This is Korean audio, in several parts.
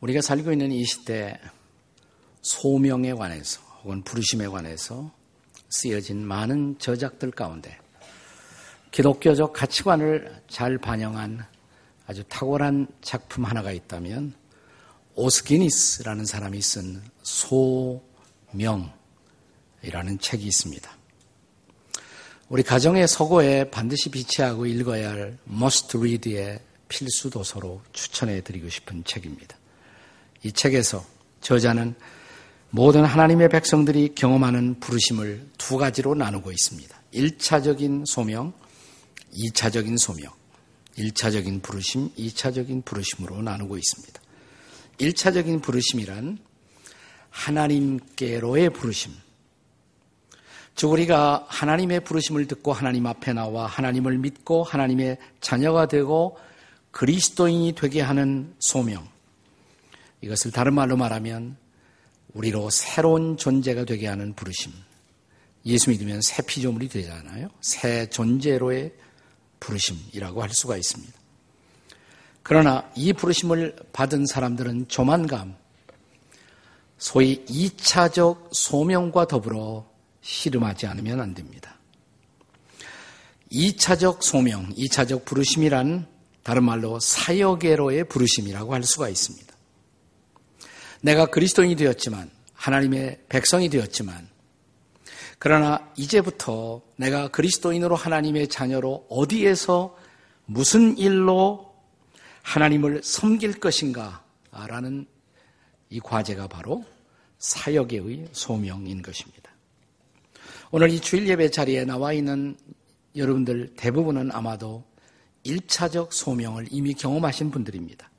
우리가 살고 있는 이 시대 소명에 관해서 혹은 부르심에 관해서 쓰여진 많은 저작들 가운데 기독교적 가치관을 잘 반영한 아주 탁월한 작품 하나가 있다면 오스기니스라는 사람이 쓴 소명이라는 책이 있습니다. 우리 가정의 서고에 반드시 비치하고 읽어야 할 must read의 필수 도서로 추천해 드리고 싶은 책입니다. 이 책에서 저자는 모든 하나님의 백성들이 경험하는 부르심을 두 가지로 나누고 있습니다. 1차적인 소명, 2차적인 소명. 1차적인 부르심, 2차적인 부르심으로 나누고 있습니다. 1차적인 부르심이란 하나님께로의 부르심. 즉, 우리가 하나님의 부르심을 듣고 하나님 앞에 나와 하나님을 믿고 하나님의 자녀가 되고 그리스도인이 되게 하는 소명. 이것을 다른 말로 말하면 우리로 새로운 존재가 되게 하는 부르심. 예수 믿으면 새 피조물이 되잖아요. 새 존재로의 부르심이라고 할 수가 있습니다. 그러나 이 부르심을 받은 사람들은 조만감 소위 2차적 소명과 더불어 씨름하지 않으면 안 됩니다. 2차적 소명, 2차적 부르심이란 다른 말로 사역계로의 부르심이라고 할 수가 있습니다. 내가 그리스도인이 되었지만 하나님의 백성이 되었지만 그러나 이제부터 내가 그리스도인으로 하나님의 자녀로 어디에서 무슨 일로 하나님을 섬길 것인가 라는 이 과제가 바로 사역의 소명인 것입니다. 오늘 이 주일 예배 자리에 나와 있는 여러분들 대부분은 아마도 1차적 소명을 이미 경험하신 분들입니다.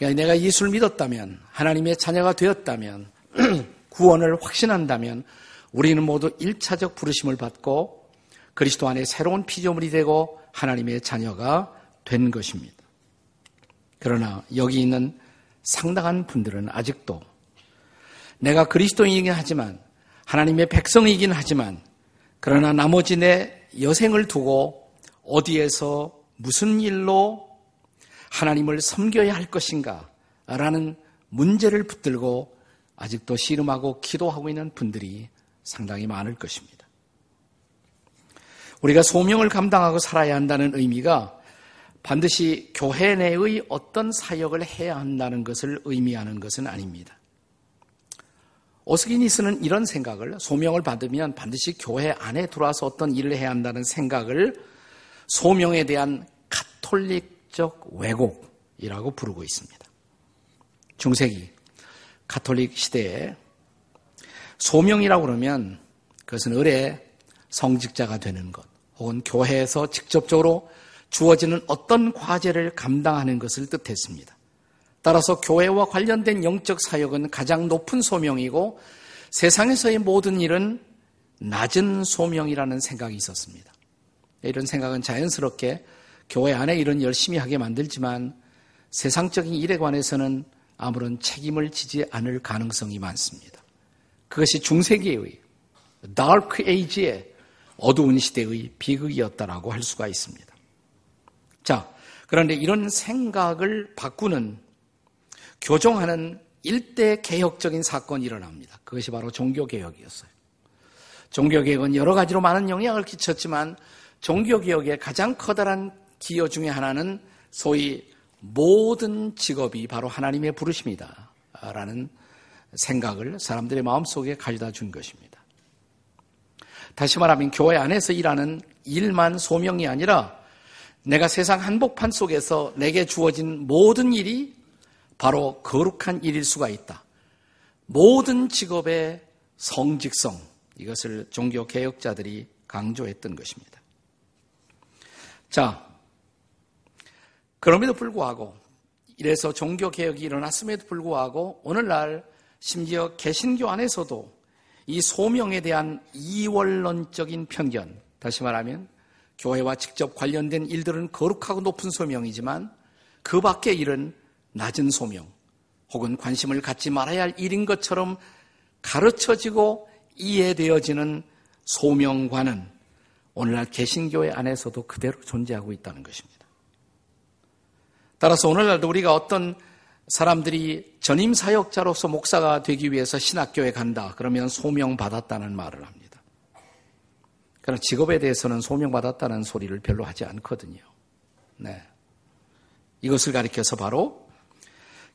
그러니까 내가 예수를 믿었다면, 하나님의 자녀가 되었다면, 구원을 확신한다면, 우리는 모두 1차적 부르심을 받고 그리스도 안에 새로운 피조물이 되고 하나님의 자녀가 된 것입니다. 그러나 여기 있는 상당한 분들은 아직도 내가 그리스도인이긴 하지만 하나님의 백성이긴 하지만 그러나 나머지 내 여생을 두고 어디에서 무슨 일로 하나님을 섬겨야 할 것인가 라는 문제를 붙들고 아직도 씨름하고 기도하고 있는 분들이 상당히 많을 것입니다. 우리가 소명을 감당하고 살아야 한다는 의미가 반드시 교회 내의 어떤 사역을 해야 한다는 것을 의미하는 것은 아닙니다. 오스기니스는 이런 생각을 소명을 받으면 반드시 교회 안에 들어와서 어떤 일을 해야 한다는 생각을 소명에 대한 카톨릭 적 왜곡이라고 부르고 있습니다. 중세기 카톨릭 시대에 소명이라고 그러면 그것은 을의 성직자가 되는 것 혹은 교회에서 직접적으로 주어지는 어떤 과제를 감당하는 것을 뜻했습니다. 따라서 교회와 관련된 영적 사역은 가장 높은 소명이고 세상에서의 모든 일은 낮은 소명이라는 생각이 있었습니다. 이런 생각은 자연스럽게 교회 안에 일은 열심히 하게 만들지만 세상적인 일에 관해서는 아무런 책임을 지지 않을 가능성이 많습니다. 그것이 중세기의 다크 에이지의 어두운 시대의 비극이었다라고 할 수가 있습니다. 자, 그런데 이런 생각을 바꾸는 교정하는 일대 개혁적인 사건이 일어납니다. 그것이 바로 종교개혁이었어요. 종교개혁은 여러 가지로 많은 영향을 끼쳤지만 종교개혁의 가장 커다란 기여 중의 하나는 소위 모든 직업이 바로 하나님의 부르심이다. 라는 생각을 사람들의 마음속에 가져다 준 것입니다. 다시 말하면 교회 안에서 일하는 일만 소명이 아니라 내가 세상 한복판 속에서 내게 주어진 모든 일이 바로 거룩한 일일 수가 있다. 모든 직업의 성직성, 이것을 종교 개혁자들이 강조했던 것입니다. 자, 그럼에도 불구하고 이래서 종교 개혁이 일어났음에도 불구하고 오늘날 심지어 개신교 안에서도 이 소명에 대한 이원론적인 편견, 다시 말하면 교회와 직접 관련된 일들은 거룩하고 높은 소명이지만 그 밖의 일은 낮은 소명 혹은 관심을 갖지 말아야 할 일인 것처럼 가르쳐지고 이해되어지는 소명과는 오늘날 개신교회 안에서도 그대로 존재하고 있다는 것입니다. 따라서 오늘날도 우리가 어떤 사람들이 전임 사역자로서 목사가 되기 위해서 신학교에 간다. 그러면 소명받았다는 말을 합니다. 그러나 직업에 대해서는 소명받았다는 소리를 별로 하지 않거든요. 네. 이것을 가리켜서 바로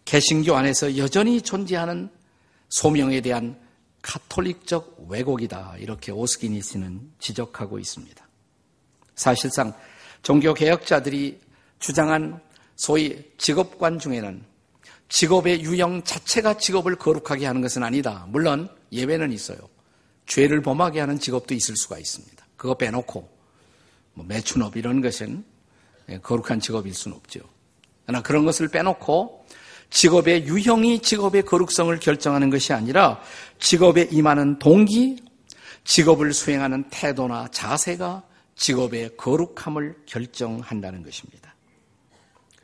개신교 안에서 여전히 존재하는 소명에 대한 카톨릭적 왜곡이다. 이렇게 오스기니 씨는 지적하고 있습니다. 사실상 종교개혁자들이 주장한 소위 직업관 중에는 직업의 유형 자체가 직업을 거룩하게 하는 것은 아니다. 물론 예외는 있어요. 죄를 범하게 하는 직업도 있을 수가 있습니다. 그거 빼놓고 뭐 매춘업 이런 것은 예, 거룩한 직업일 수는 없죠. 그러나 그런 것을 빼놓고 직업의 유형이 직업의 거룩성을 결정하는 것이 아니라 직업에 임하는 동기, 직업을 수행하는 태도나 자세가 직업의 거룩함을 결정한다는 것입니다.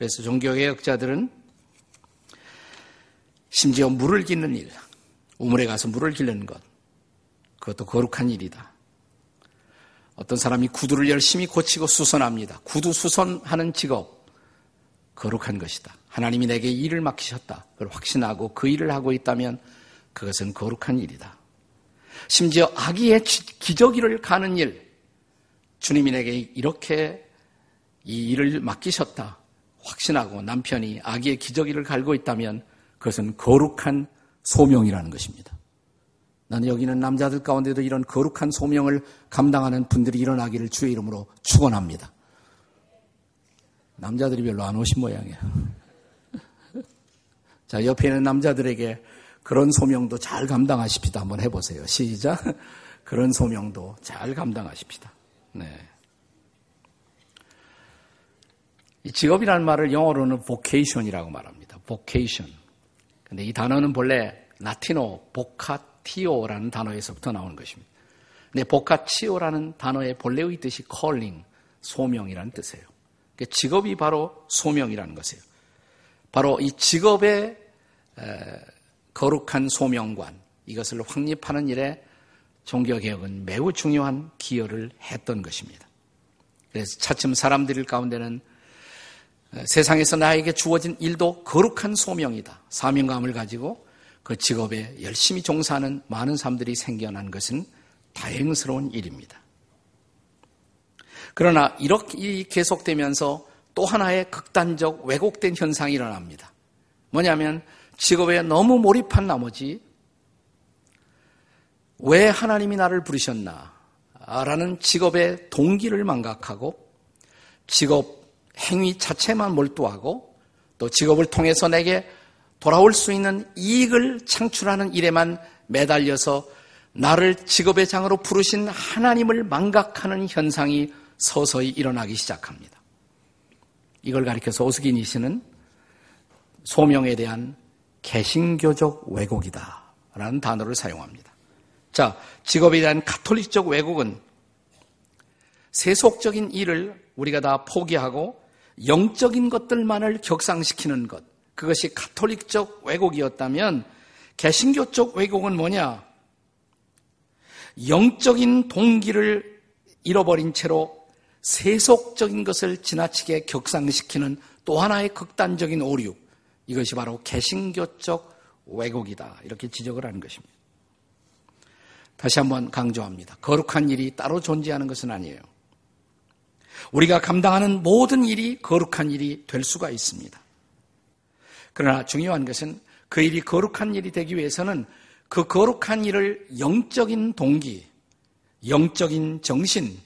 그래서 종교개혁자들은 심지어 물을 깃는 일, 우물에 가서 물을 길르는 것, 그것도 거룩한 일이다. 어떤 사람이 구두를 열심히 고치고 수선합니다. 구두 수선하는 직업, 거룩한 것이다. 하나님이 내게 일을 맡기셨다. 그걸 확신하고 그 일을 하고 있다면 그것은 거룩한 일이다. 심지어 아기의 기저귀를 가는 일, 주님이 내게 이렇게 이 일을 맡기셨다. 확신하고 남편이 아기의 기저귀를 갈고 있다면 그것은 거룩한 소명이라는 것입니다. 나는 여기는 남자들 가운데도 이런 거룩한 소명을 감당하는 분들이 일어나기를 주의 이름으로 축원합니다. 남자들이 별로 안 오신 모양이에요. 자, 옆에 있는 남자들에게 그런 소명도 잘 감당하십시다. 한번 해보세요. 시작. 그런 소명도 잘 감당하십시다. 네. 이 직업이라는 말을 영어로는 vocation이라고 말합니다. vocation. 근데 이 단어는 본래 라틴어 보카티오라는 단어에서부터 나오는 것입니다. 근데 보카치오라는 단어의 본래의 뜻이 calling, 소명이라는 뜻이에요. 그러니까 직업이 바로 소명이라는 것이에요. 바로 이 직업의 거룩한 소명관, 이것을 확립하는 일에 종교개혁은 매우 중요한 기여를 했던 것입니다. 그래서 차츰 사람들 가운데는 세상에서 나에게 주어진 일도 거룩한 소명이다. 사명감을 가지고 그 직업에 열심히 종사하는 많은 사람들이 생겨난 것은 다행스러운 일입니다. 그러나 이렇게 계속되면서 또 하나의 극단적 왜곡된 현상이 일어납니다. 뭐냐면 직업에 너무 몰입한 나머지 왜 하나님이 나를 부르셨나? 라는 직업의 동기를 망각하고 직업 행위 자체만 몰두하고 또 직업을 통해서 내게 돌아올 수 있는 이익을 창출하는 일에만 매달려서 나를 직업의 장으로 부르신 하나님을 망각하는 현상이 서서히 일어나기 시작합니다. 이걸 가리켜서 오스기니 씨는 소명에 대한 개신교적 왜곡이다. 라는 단어를 사용합니다. 자, 직업에 대한 카톨릭적 왜곡은 세속적인 일을 우리가 다 포기하고 영적인 것들만을 격상시키는 것, 그것이 카톨릭적 왜곡이었다면 개신교 쪽 왜곡은 뭐냐? 영적인 동기를 잃어버린 채로 세속적인 것을 지나치게 격상시키는 또 하나의 극단적인 오류. 이것이 바로 개신교적 왜곡이다. 이렇게 지적을 하는 것입니다. 다시 한번 강조합니다. 거룩한 일이 따로 존재하는 것은 아니에요. 우리가 감당하는 모든 일이 거룩한 일이 될 수가 있습니다. 그러나 중요한 것은 그 일이 거룩한 일이 되기 위해서는 그 거룩한 일을 영적인 동기, 영적인 정신,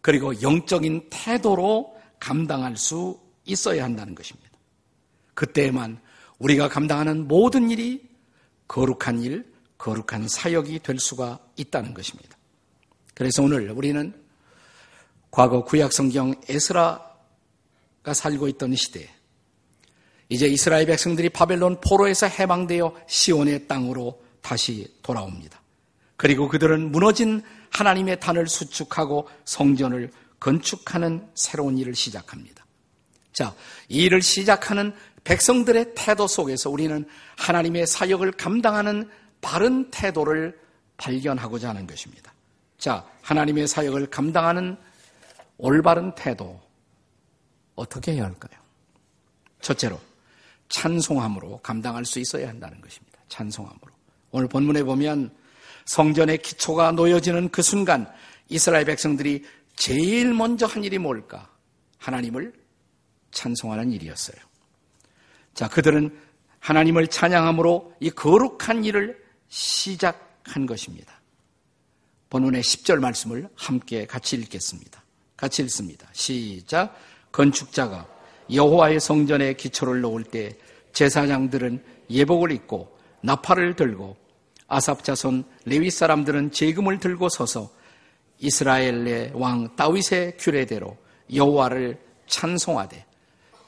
그리고 영적인 태도로 감당할 수 있어야 한다는 것입니다. 그때에만 우리가 감당하는 모든 일이 거룩한 일, 거룩한 사역이 될 수가 있다는 것입니다. 그래서 오늘 우리는 과거 구약 성경 에스라가 살고 있던 시대 이제 이스라엘 백성들이 바벨론 포로에서 해방되어 시온의 땅으로 다시 돌아옵니다. 그리고 그들은 무너진 하나님의 단을 수축하고 성전을 건축하는 새로운 일을 시작합니다. 자, 이 일을 시작하는 백성들의 태도 속에서 우리는 하나님의 사역을 감당하는 바른 태도를 발견하고자 하는 것입니다. 자, 하나님의 사역을 감당하는 올바른 태도 어떻게 해야 할까요? 첫째로 찬송함으로 감당할 수 있어야 한다는 것입니다. 찬송함으로. 오늘 본문에 보면 성전의 기초가 놓여지는 그 순간 이스라엘 백성들이 제일 먼저 한 일이 뭘까? 하나님을 찬송하는 일이었어요. 자, 그들은 하나님을 찬양함으로 이 거룩한 일을 시작한 것입니다. 본문의 10절 말씀을 함께 같이 읽겠습니다. 같이 읽습니다. 시작. 건축자가 여호와의 성전에 기초를 놓을 때 제사장들은 예복을 입고 나팔을 들고 아삽 자손 레위 사람들은 제금을 들고 서서 이스라엘의 왕 다윗의 규례대로 여호와를 찬송하되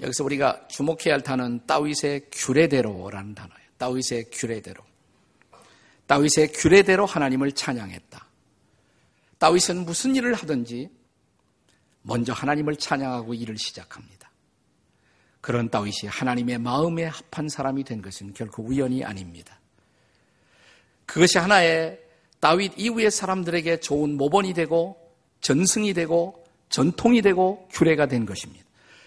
여기서 우리가 주목해야 할 단어는 다윗의 규례대로라는 단어예요. 다윗의 규례대로. 다윗의 규례대로 하나님을 찬양했다. 다윗은 무슨 일을 하든지 먼저 하나님을 찬양하고 일을 시작합니다. 그런 다윗이 하나님의 마음에 합한 사람이 된 것은 결코 우연이 아닙니다. 그것이 하나의 다윗 이후의 사람들에게 좋은 모본이 되고 전승이 되고 전통이 되고 규례가 된 것입니다.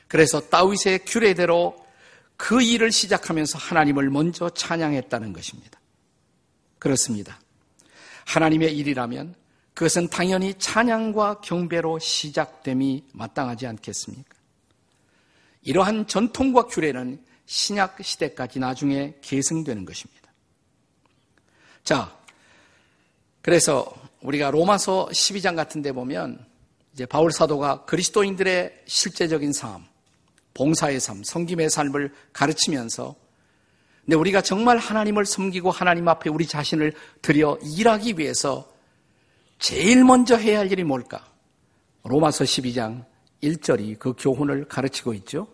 그래서 다윗의 규례대로 그 일을 시작하면서 하나님을 먼저 찬양했다는 것입니다. 그렇습니다. 하나님의 일이라면 그것은 당연히 찬양과 경배로 시작됨이 마땅하지 않겠습니까? 이러한 전통과 규례는 신약 시대까지 나중에 계승되는 것입니다. 자, 그래서 우리가 로마서 12장 같은 데 보면 이제 바울 사도가 그리스도인들의 실제적인 삶, 봉사의 삶, 성김의 삶을 가르치면서 근데 우리가 정말 하나님을 섬기고 하나님 앞에 우리 자신을 들여 일하기 위해서 제일 먼저 해야 할 일이 뭘까? 로마서 12장 1절이 그 교훈을 가르치고 있죠.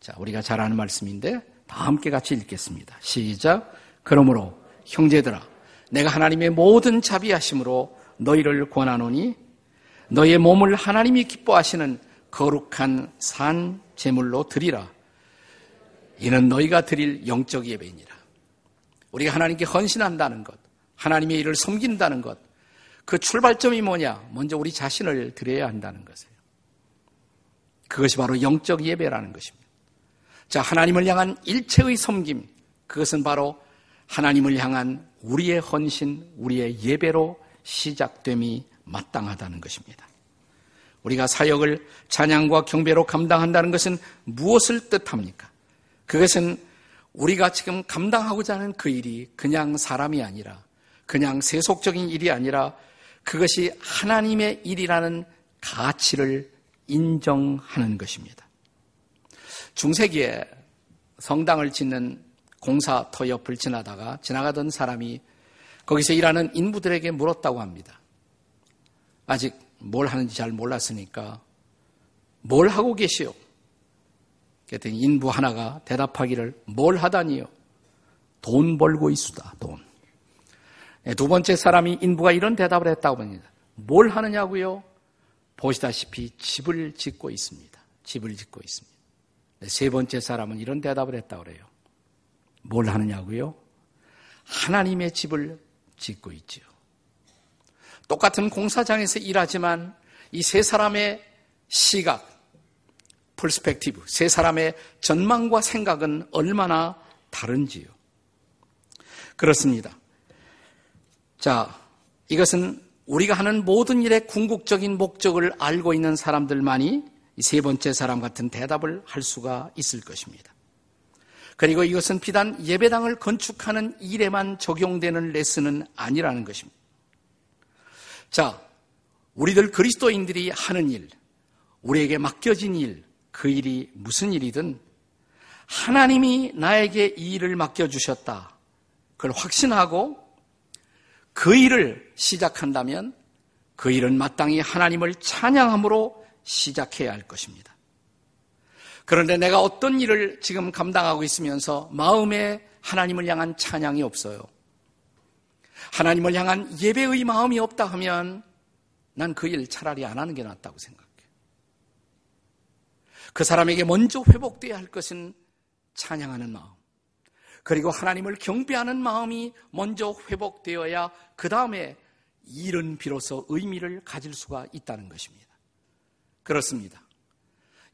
자, 우리가 잘 아는 말씀인데 다 함께 같이 읽겠습니다. 시작. 그러므로 형제들아 내가 하나님의 모든 자비하심으로 너희를 권하노니 너희의 몸을 하나님이 기뻐하시는 거룩한 산 제물로 드리라. 이는 너희가 드릴 영적 예배이니라. 우리가 하나님께 헌신한다는 것, 하나님의 일을 섬긴다는 것, 그 출발점이 뭐냐? 먼저 우리 자신을 드려야 한다는 것이에요. 그것이 바로 영적 예배라는 것입니다. 자, 하나님을 향한 일체의 섬김, 그것은 바로 하나님을 향한 우리의 헌신, 우리의 예배로 시작됨이 마땅하다는 것입니다. 우리가 사역을 찬양과 경배로 감당한다는 것은 무엇을 뜻합니까? 그것은 우리가 지금 감당하고자 하는 그 일이 그냥 사람이 아니라 그냥 세속적인 일이 아니라 그것이 하나님의 일이라는 가치를 인정하는 것입니다. 중세기에 성당을 짓는 공사 터 옆을 지나다가 지나가던 사람이 거기서 일하는 인부들에게 물었다고 합니다. 아직 뭘 하는지 잘 몰랐으니까 뭘 하고 계시오? 그랬더니 인부 하나가 대답하기를 뭘 하다니요? 돈 벌고 있수다, 돈. 예, 두 번째 사람이 인부가 이런 대답을 했다고 합니다. 뭘 하느냐고요? 보시다시피 집을 짓고 있습니다. 집을 짓고 있습니다. 네, 세 번째 사람은 이런 대답을 했다고 그래요. 뭘 하느냐고요? 하나님의 집을 짓고 있지요. 똑같은 공사장에서 일하지만 이 세 사람의 시각, perspective, 세 사람의 전망과 생각은 얼마나 다른지요. 그렇습니다. 자, 이것은 우리가 하는 모든 일의 궁극적인 목적을 알고 있는 사람들만이 세 번째 사람 같은 대답을 할 수가 있을 것입니다. 그리고 이것은 비단 예배당을 건축하는 일에만 적용되는 레슨은 아니라는 것입니다. 자, 우리들 그리스도인들이 하는 일, 우리에게 맡겨진 일, 그 일이 무슨 일이든 하나님이 나에게 이 일을 맡겨주셨다. 그걸 확신하고 그 일을 시작한다면 그 일은 마땅히 하나님을 찬양함으로 시작해야 할 것입니다. 그런데 내가 어떤 일을 지금 감당하고 있으면서 마음에 하나님을 향한 찬양이 없어요. 하나님을 향한 예배의 마음이 없다 하면 난 그 일 차라리 안 하는 게 낫다고 생각해요. 그 사람에게 먼저 회복되어야 할 것은 찬양하는 마음. 그리고 하나님을 경배하는 마음이 먼저 회복되어야 그 다음에 일은 비로소 의미를 가질 수가 있다는 것입니다. 그렇습니다.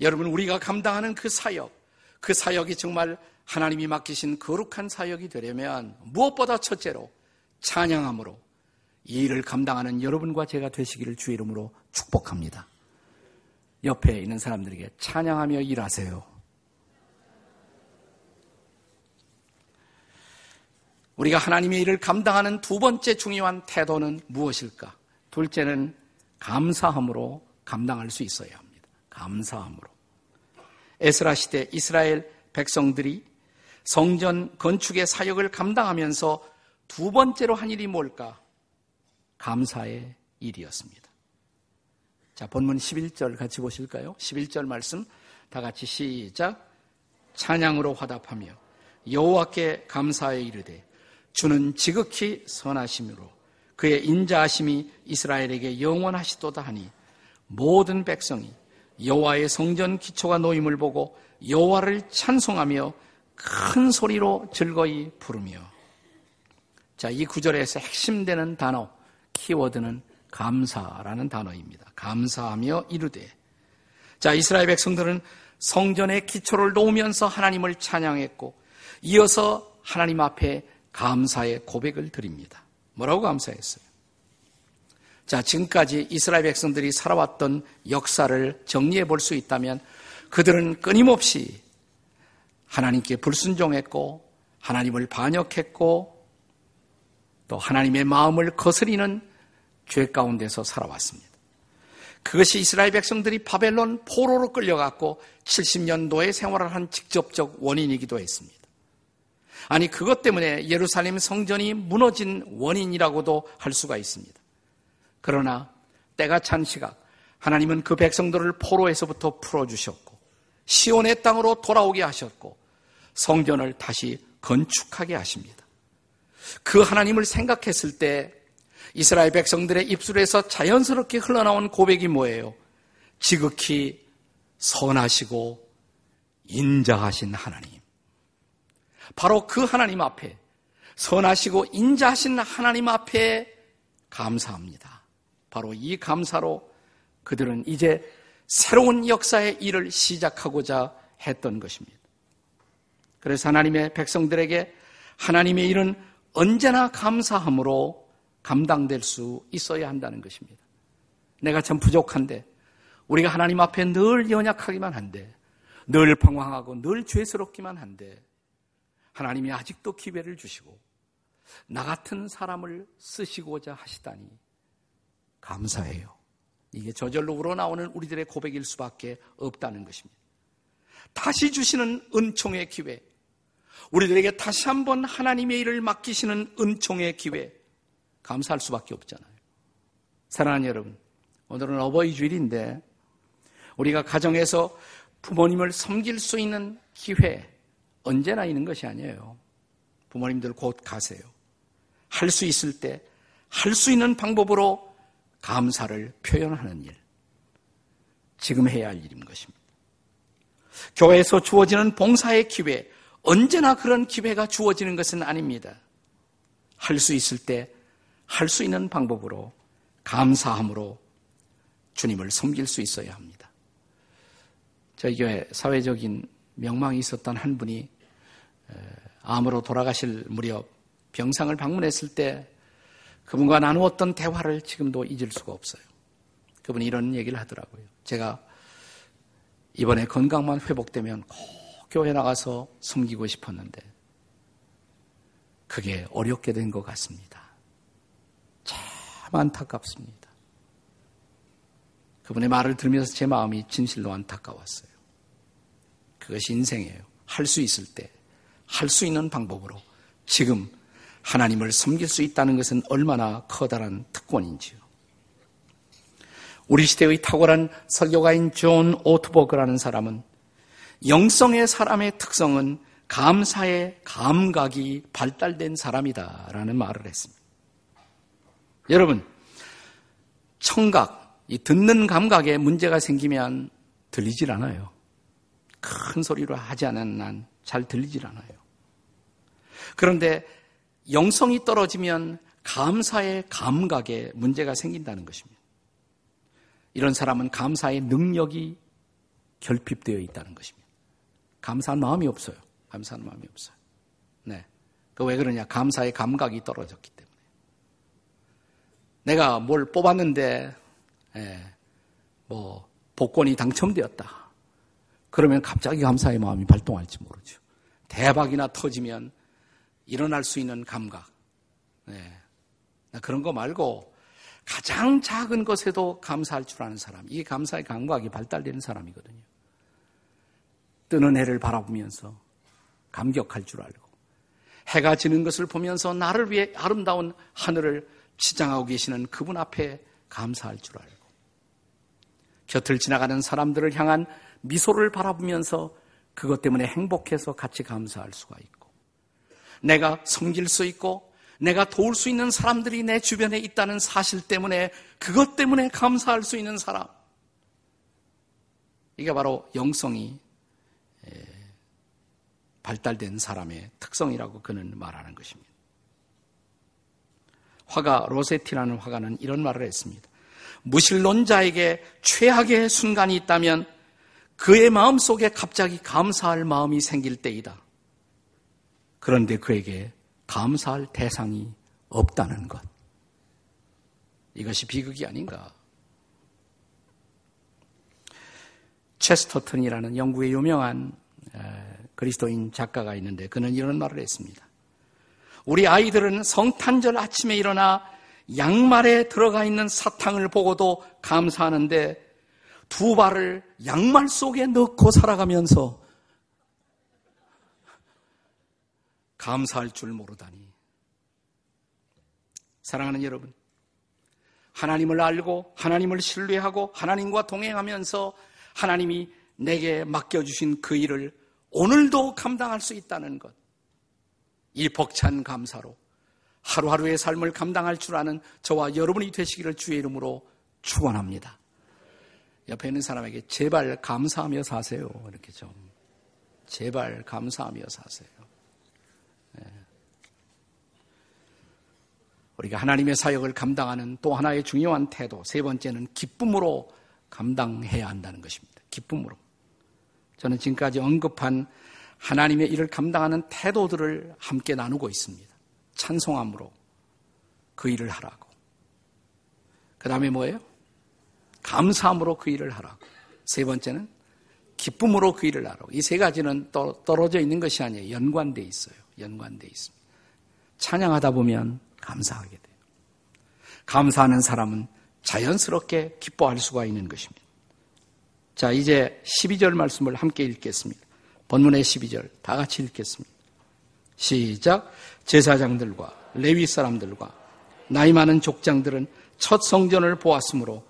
여러분, 우리가 감당하는 그 사역, 그 사역이 정말 하나님이 맡기신 거룩한 사역이 되려면 무엇보다 첫째로 찬양함으로 이 일을 감당하는 여러분과 제가 되시기를 주의 이름으로 축복합니다. 옆에 있는 사람들에게 찬양하며 일하세요. 우리가 하나님의 일을 감당하는 두 번째 중요한 태도는 무엇일까? 둘째는 감사함으로 감당할 수 있어야 합니다. 감사함으로. 에스라 시대 이스라엘 백성들이 성전 건축의 사역을 감당하면서 두 번째로 한 일이 뭘까? 감사의 일이었습니다. 자, 본문 11절 같이 보실까요? 11절 말씀 다 같이 시작. 찬양으로 화답하며 여호와께 감사에 이르되 주는 지극히 선하심으로 그의 인자하심이 이스라엘에게 영원하시도다 하니 모든 백성이 여호와의 성전 기초가 놓임을 보고 여호와를 찬송하며 큰 소리로 즐거이 부르며 자, 이 구절에서 핵심되는 단어 키워드는 감사라는 단어입니다. 감사하며 이르되 자, 이스라엘 백성들은 성전의 기초를 놓으면서 하나님을 찬양했고 이어서 하나님 앞에 감사의 고백을 드립니다. 뭐라고 감사했어요? 자, 지금까지 이스라엘 백성들이 살아왔던 역사를 정리해 볼 수 있다면 그들은 끊임없이 하나님께 불순종했고 하나님을 반역했고 또 하나님의 마음을 거스리는 죄 가운데서 살아왔습니다. 그것이 이스라엘 백성들이 바벨론 포로로 끌려갔고 70년도의 생활을 한 직접적 원인이기도 했습니다. 아니, 그것 때문에 예루살렘 성전이 무너진 원인이라고도 할 수가 있습니다. 그러나 때가 찬 시각, 하나님은 그 백성들을 포로에서부터 풀어 주셨고, 시온의 땅으로 돌아오게 하셨고, 성전을 다시 건축하게 하십니다. 그 하나님을 생각했을 때 이스라엘 백성들의 입술에서 자연스럽게 흘러나온 고백이 뭐예요? 지극히 선하시고 인자하신 하나님. 바로 그 하나님 앞에 선하시고 인자하신 하나님 앞에 감사합니다. 바로 이 감사로 그들은 이제 새로운 역사의 일을 시작하고자 했던 것입니다. 그래서 하나님의 백성들에게 하나님의 일은 언제나 감사함으로 감당될 수 있어야 한다는 것입니다. 내가 참 부족한데 우리가 하나님 앞에 늘 연약하기만 한데 늘 방황하고 늘 죄스럽기만 한데 하나님이 아직도 기회를 주시고 나 같은 사람을 쓰시고자 하시다니 감사해요. 이게 저절로 우러나오는 우리들의 고백일 수밖에 없다는 것입니다. 다시 주시는 은총의 기회, 우리들에게 다시 한번 하나님의 일을 맡기시는 은총의 기회, 감사할 수밖에 없잖아요. 사랑하는 여러분, 오늘은 어버이 주일인데 우리가 가정에서 부모님을 섬길 수 있는 기회 언제나 있는 것이 아니에요. 부모님들 곧 가세요. 할 수 있을 때 할 수 있는 방법으로 감사를 표현하는 일. 지금 해야 할 일인 것입니다. 교회에서 주어지는 봉사의 기회, 언제나 그런 기회가 주어지는 것은 아닙니다. 할 수 있을 때 할 수 있는 방법으로 감사함으로 주님을 섬길 수 있어야 합니다. 저희 교회 사회적인 명망이 있었던 한 분이 암으로 돌아가실 무렵 병상을 방문했을 때 그분과 나누었던 대화를 지금도 잊을 수가 없어요. 그분이 이런 얘기를 하더라고요. 제가 이번에 건강만 회복되면 꼭 교회 나가서 섬기고 싶었는데 그게 어렵게 된 것 같습니다. 참 안타깝습니다. 그분의 말을 들으면서 제 마음이 진실로 안타까웠어요. 그것이 인생이에요. 할 수 있을 때, 할 수 있는 방법으로 지금 하나님을 섬길 수 있다는 것은 얼마나 커다란 특권인지요. 우리 시대의 탁월한 설교가인 존 오트버그라는 사람은 영성의 사람의 특성은 감사의 감각이 발달된 사람이다라는 말을 했습니다. 여러분, 청각, 이 듣는 감각에 문제가 생기면 들리질 않아요. 큰 소리로 하지 않은 한 잘 들리질 않아요. 그런데 영성이 떨어지면 감사의 감각에 문제가 생긴다는 것입니다. 이런 사람은 감사의 능력이 결핍되어 있다는 것입니다. 감사한 마음이 없어요. 감사한 마음이 없어요. 네. 그 왜 그러냐? 감사의 감각이 떨어졌기 때문에. 내가 뭘 뽑았는데, 예, 뭐, 복권이 당첨되었다. 그러면 갑자기 감사의 마음이 발동할지 모르죠. 대박이나 터지면 일어날 수 있는 감각. 네. 그런 거 말고 가장 작은 것에도 감사할 줄 아는 사람. 이게 감사의 감각이 발달되는 사람이거든요. 뜨는 해를 바라보면서 감격할 줄 알고 해가 지는 것을 보면서 나를 위해 아름다운 하늘을 치장하고 계시는 그분 앞에 감사할 줄 알고 곁을 지나가는 사람들을 향한 미소를 바라보면서 그것 때문에 행복해서 같이 감사할 수가 있고 내가 섬길 수 있고 내가 도울 수 있는 사람들이 내 주변에 있다는 사실 때문에 그것 때문에 감사할 수 있는 사람 이게 바로 영성이 발달된 사람의 특성이라고 그는 말하는 것입니다. 화가 로세티라는 화가는 이런 말을 했습니다. 무신론자에게 최악의 순간이 있다면 그의 마음 속에 갑자기 감사할 마음이 생길 때이다. 그런데 그에게 감사할 대상이 없다는 것. 이것이 비극이 아닌가. 체스터턴이라는 영국의 유명한 그리스도인 작가가 있는데 그는 이런 말을 했습니다. 우리 아이들은 성탄절 아침에 일어나 양말에 들어가 있는 사탕을 보고도 감사하는데 두 발을 양말 속에 넣고 살아가면서 감사할 줄 모르다니. 사랑하는 여러분, 하나님을 알고 하나님을 신뢰하고 하나님과 동행하면서 하나님이 내게 맡겨주신 그 일을 오늘도 감당할 수 있다는 것. 이 벅찬 감사로 하루하루의 삶을 감당할 줄 아는 저와 여러분이 되시기를 주의 이름으로 축원합니다. 옆에 있는 사람에게 제발 감사하며 사세요. 이렇게 좀 제발 감사하며 사세요. 네. 우리가 하나님의 사역을 감당하는 또 하나의 중요한 태도, 세 번째는 기쁨으로 감당해야 한다는 것입니다. 기쁨으로. 저는 지금까지 언급한 하나님의 일을 감당하는 태도들을 함께 나누고 있습니다. 찬송함으로 그 일을 하라고. 그 다음에 뭐예요? 감사함으로 그 일을 하라고. 세 번째는 기쁨으로 그 일을 하라고. 이 세 가지는 떨어져 있는 것이 아니에요. 연관돼 있어요. 연관돼 있습니다. 찬양하다 보면 감사하게 돼요. 감사하는 사람은 자연스럽게 기뻐할 수가 있는 것입니다. 자, 이제 12절 말씀을 함께 읽겠습니다. 본문의 12절 다 같이 읽겠습니다. 시작. 제사장들과 레위 사람들과 나이 많은 족장들은 첫 성전을 보았으므로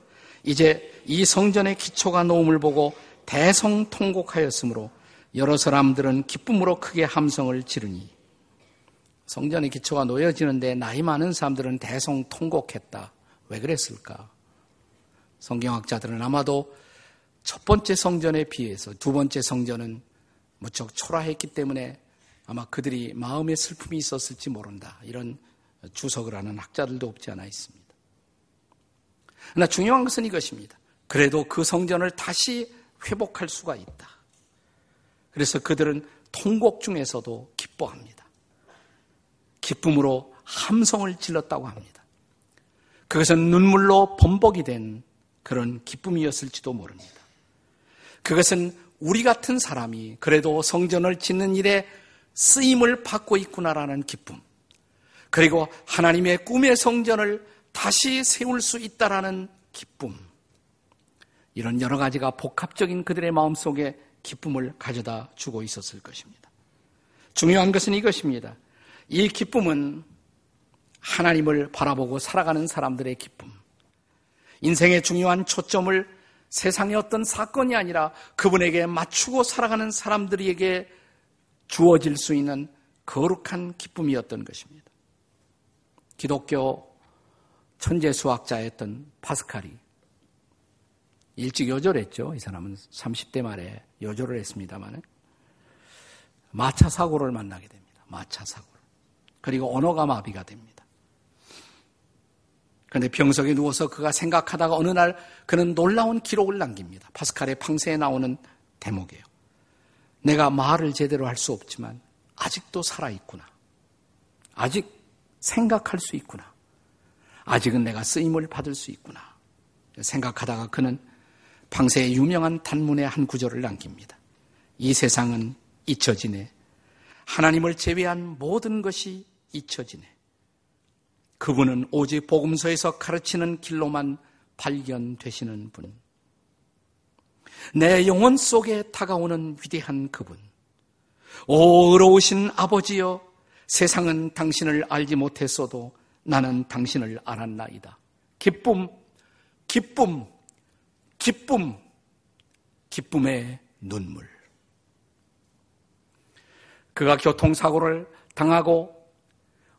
이제 이 성전의 기초가 놓음을 보고 대성통곡하였으므로 여러 사람들은 기쁨으로 크게 함성을 지르니 성전의 기초가 놓여지는데 나이 많은 사람들은 대성통곡했다. 왜 그랬을까? 성경학자들은 아마도 첫 번째 성전에 비해서 두 번째 성전은 무척 초라했기 때문에 아마 그들이 마음의 슬픔이 있었을지 모른다. 이런 주석을 하는 학자들도 없지 않아 있습니다. 그러나 중요한 것은 이것입니다. 그래도 그 성전을 다시 회복할 수가 있다. 그래서 그들은 통곡 중에서도 기뻐합니다. 기쁨으로 함성을 질렀다고 합니다. 그것은 눈물로 범벅이 된 그런 기쁨이었을지도 모릅니다. 그것은 우리 같은 사람이 그래도 성전을 짓는 일에 쓰임을 받고 있구나라는 기쁨. 그리고 하나님의 꿈의 성전을 다시 세울 수 있다라는 기쁨. 이런 여러 가지가 복합적인 그들의 마음 속에 기쁨을 가져다 주고 있었을 것입니다. 중요한 것은 이것입니다. 이 기쁨은 하나님을 바라보고 살아가는 사람들의 기쁨. 인생의 중요한 초점을 세상의 어떤 사건이 아니라 그분에게 맞추고 살아가는 사람들에게 주어질 수 있는 거룩한 기쁨이었던 것입니다. 기독교 천재 수학자였던 파스칼이 일찍 요절했죠. 이 사람은 30대 말에 요절을 했습니다만 마차 사고를 만나게 됩니다. 마차 사고를. 그리고 언어가 마비가 됩니다. 그런데 병석에 누워서 그가 생각하다가 어느 날 그는 놀라운 기록을 남깁니다. 파스칼의 팡세에 나오는 대목이에요. 내가 말을 제대로 할 수 없지만 아직도 살아있구나. 아직 생각할 수 있구나. 아직은 내가 쓰임을 받을 수 있구나. 생각하다가 그는 방세의 유명한 단문의 한 구절을 남깁니다. 이 세상은 잊혀지네. 하나님을 제외한 모든 것이 잊혀지네. 그분은 오직 복음서에서 가르치는 길로만 발견되시는 분. 내 영혼 속에 다가오는 위대한 그분. 오, 의로우신 아버지여, 세상은 당신을 알지 못했어도 나는 당신을 알았나이다. 기쁨, 기쁨, 기쁨, 기쁨의 눈물. 그가 교통사고를 당하고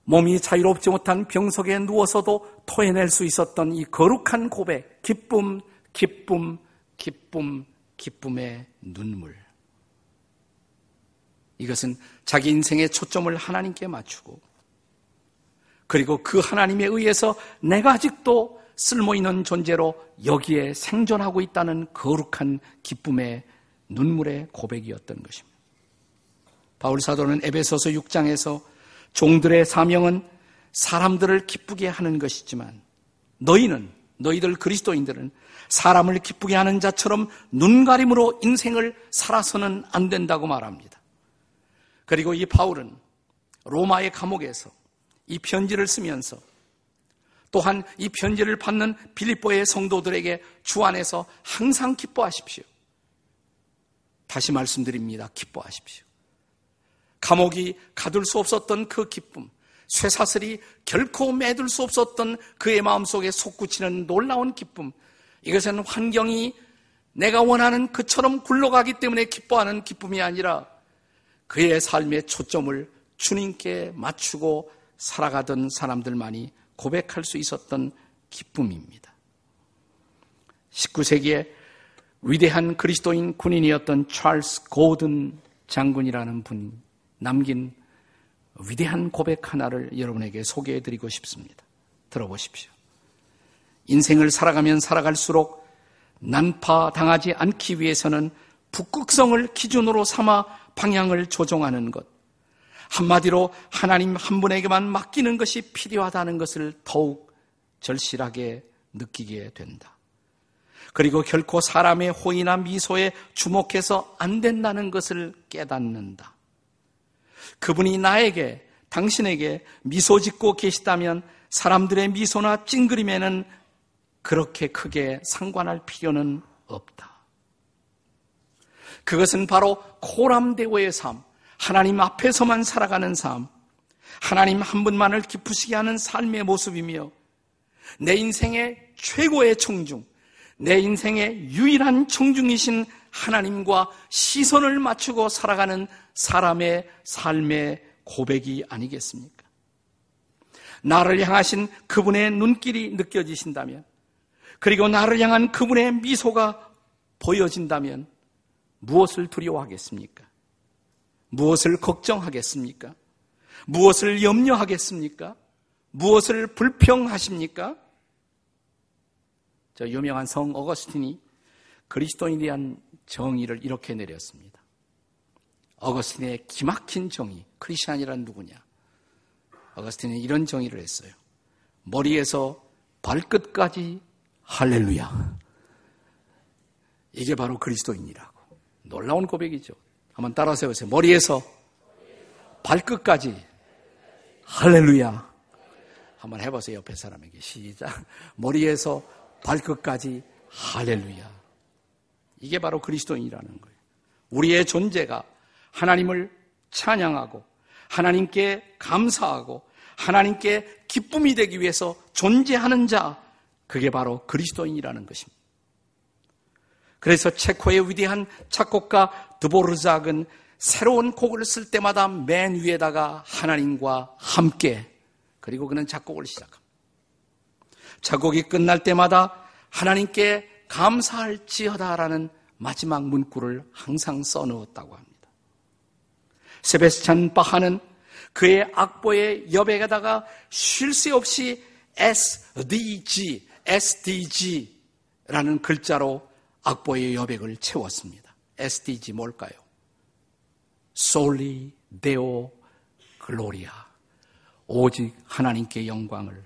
몸이 자유롭지 못한 병석에 누워서도 토해낼 수 있었던 이 거룩한 고백, 기쁨, 기쁨, 기쁨, 기쁨의 눈물. 이것은 자기 인생의 초점을 하나님께 맞추고 그리고 그 하나님에 의해서 내가 아직도 쓸모 있는 존재로 여기에 생존하고 있다는 거룩한 기쁨의 눈물의 고백이었던 것입니다. 바울 사도는 에베소서 6장에서 종들의 사명은 사람들을 기쁘게 하는 것이지만 너희는 너희들 그리스도인들은 사람을 기쁘게 하는 자처럼 눈가림으로 인생을 살아서는 안 된다고 말합니다. 그리고 이 바울은 로마의 감옥에서 이 편지를 쓰면서 또한 이 편지를 받는 빌립보의 성도들에게 주 안에서 항상 기뻐하십시오. 다시 말씀드립니다. 기뻐하십시오. 감옥이 가둘 수 없었던 그 기쁨, 쇠사슬이 결코 매둘 수 없었던 그의 마음속에 솟구치는 놀라운 기쁨, 이것은 환경이 내가 원하는 그처럼 굴러가기 때문에 기뻐하는 기쁨이 아니라 그의 삶의 초점을 주님께 맞추고 살아가던 사람들만이 고백할 수 있었던 기쁨입니다. 19세기에 위대한 그리스도인 군인이었던 찰스 고든 장군이라는 분이 남긴 위대한 고백 하나를 여러분에게 소개해 드리고 싶습니다. 들어보십시오. 인생을 살아가면 살아갈수록 난파 당하지 않기 위해서는 북극성을 기준으로 삼아 방향을 조종하는 것. 한마디로 하나님 한 분에게만 맡기는 것이 필요하다는 것을 더욱 절실하게 느끼게 된다. 그리고 결코 사람의 호의나 미소에 주목해서 안 된다는 것을 깨닫는다. 그분이 나에게, 당신에게 미소 짓고 계시다면 사람들의 미소나 찡그림에는 그렇게 크게 상관할 필요는 없다. 그것은 바로 코람대오의 삶, 하나님 앞에서만 살아가는 삶, 하나님 한 분만을 기쁘시게 하는 삶의 모습이며 내 인생의 최고의 청중, 내 인생의 유일한 청중이신 하나님과 시선을 맞추고 살아가는 사람의 삶의 고백이 아니겠습니까? 나를 향하신 그분의 눈길이 느껴지신다면, 그리고 나를 향한 그분의 미소가 보여진다면, 무엇을 두려워하겠습니까? 무엇을 걱정하겠습니까? 무엇을 염려하겠습니까? 무엇을 불평하십니까? 저 유명한 성 어거스틴이 그리스도인에 대한 정의를 이렇게 내렸습니다. 어거스틴의 기막힌 정의, 크리스천이란 누구냐? 어거스틴은 이런 정의를 했어요. 머리에서 발끝까지 할렐루야. 이게 바로 그리스도인이라고. 놀라운 고백이죠. 한번 따라 세우세요. 머리에서 발끝까지 할렐루야. 한번 해보세요. 옆에 사람에게. 시작. 머리에서 발끝까지 할렐루야. 이게 바로 그리스도인이라는 거예요. 우리의 존재가 하나님을 찬양하고 하나님께 감사하고 하나님께 기쁨이 되기 위해서 존재하는 자, 그게 바로 그리스도인이라는 것입니다. 그래서 체코의 위대한 작곡가 드보르작은 새로운 곡을 쓸 때마다 맨 위에다가 하나님과 함께 그리고 그는 작곡을 시작합니다. 작곡이 끝날 때마다 하나님께 감사할지어다라는 마지막 문구를 항상 써놓았다고 합니다. 세베스찬 바하는 그의 악보의 여백에다가 쉴 새 없이 SDG, SDG라는 글자로 악보의 여백을 채웠습니다. SDG 뭘까요? 솔리 데오 글로리아. 오직 하나님께 영광을,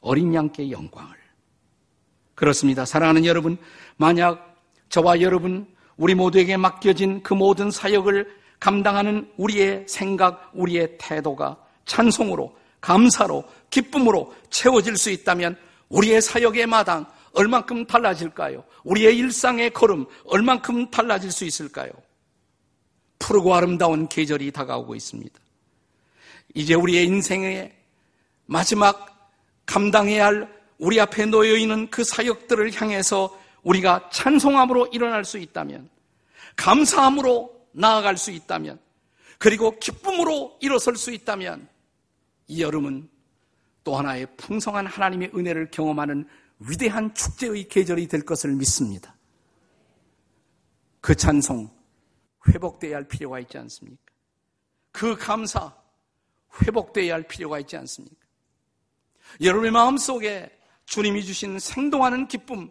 어린 양께 영광을. 그렇습니다. 사랑하는 여러분, 만약 저와 여러분, 우리 모두에게 맡겨진 그 모든 사역을 감당하는 우리의 생각, 우리의 태도가 찬송으로, 감사로, 기쁨으로 채워질 수 있다면 우리의 사역의 마당 얼만큼 달라질까요? 우리의 일상의 걸음 얼만큼 달라질 수 있을까요? 푸르고 아름다운 계절이 다가오고 있습니다. 이제 우리의 인생의 마지막 감당해야 할 우리 앞에 놓여 있는 그 사역들을 향해서 우리가 찬송함으로 일어날 수 있다면, 감사함으로 나아갈 수 있다면, 그리고 기쁨으로 일어설 수 있다면, 이 여름은 또 하나의 풍성한 하나님의 은혜를 경험하는 위대한 축제의 계절이 될 것을 믿습니다. 그 찬송 회복되어야 할 필요가 있지 않습니까? 그 감사 회복되어야 할 필요가 있지 않습니까? 여러분의 마음속에 주님이 주신 생동하는 기쁨,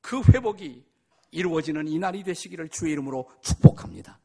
그 회복이 이루어지는 이 날이 되시기를 주의 이름으로 축복합니다.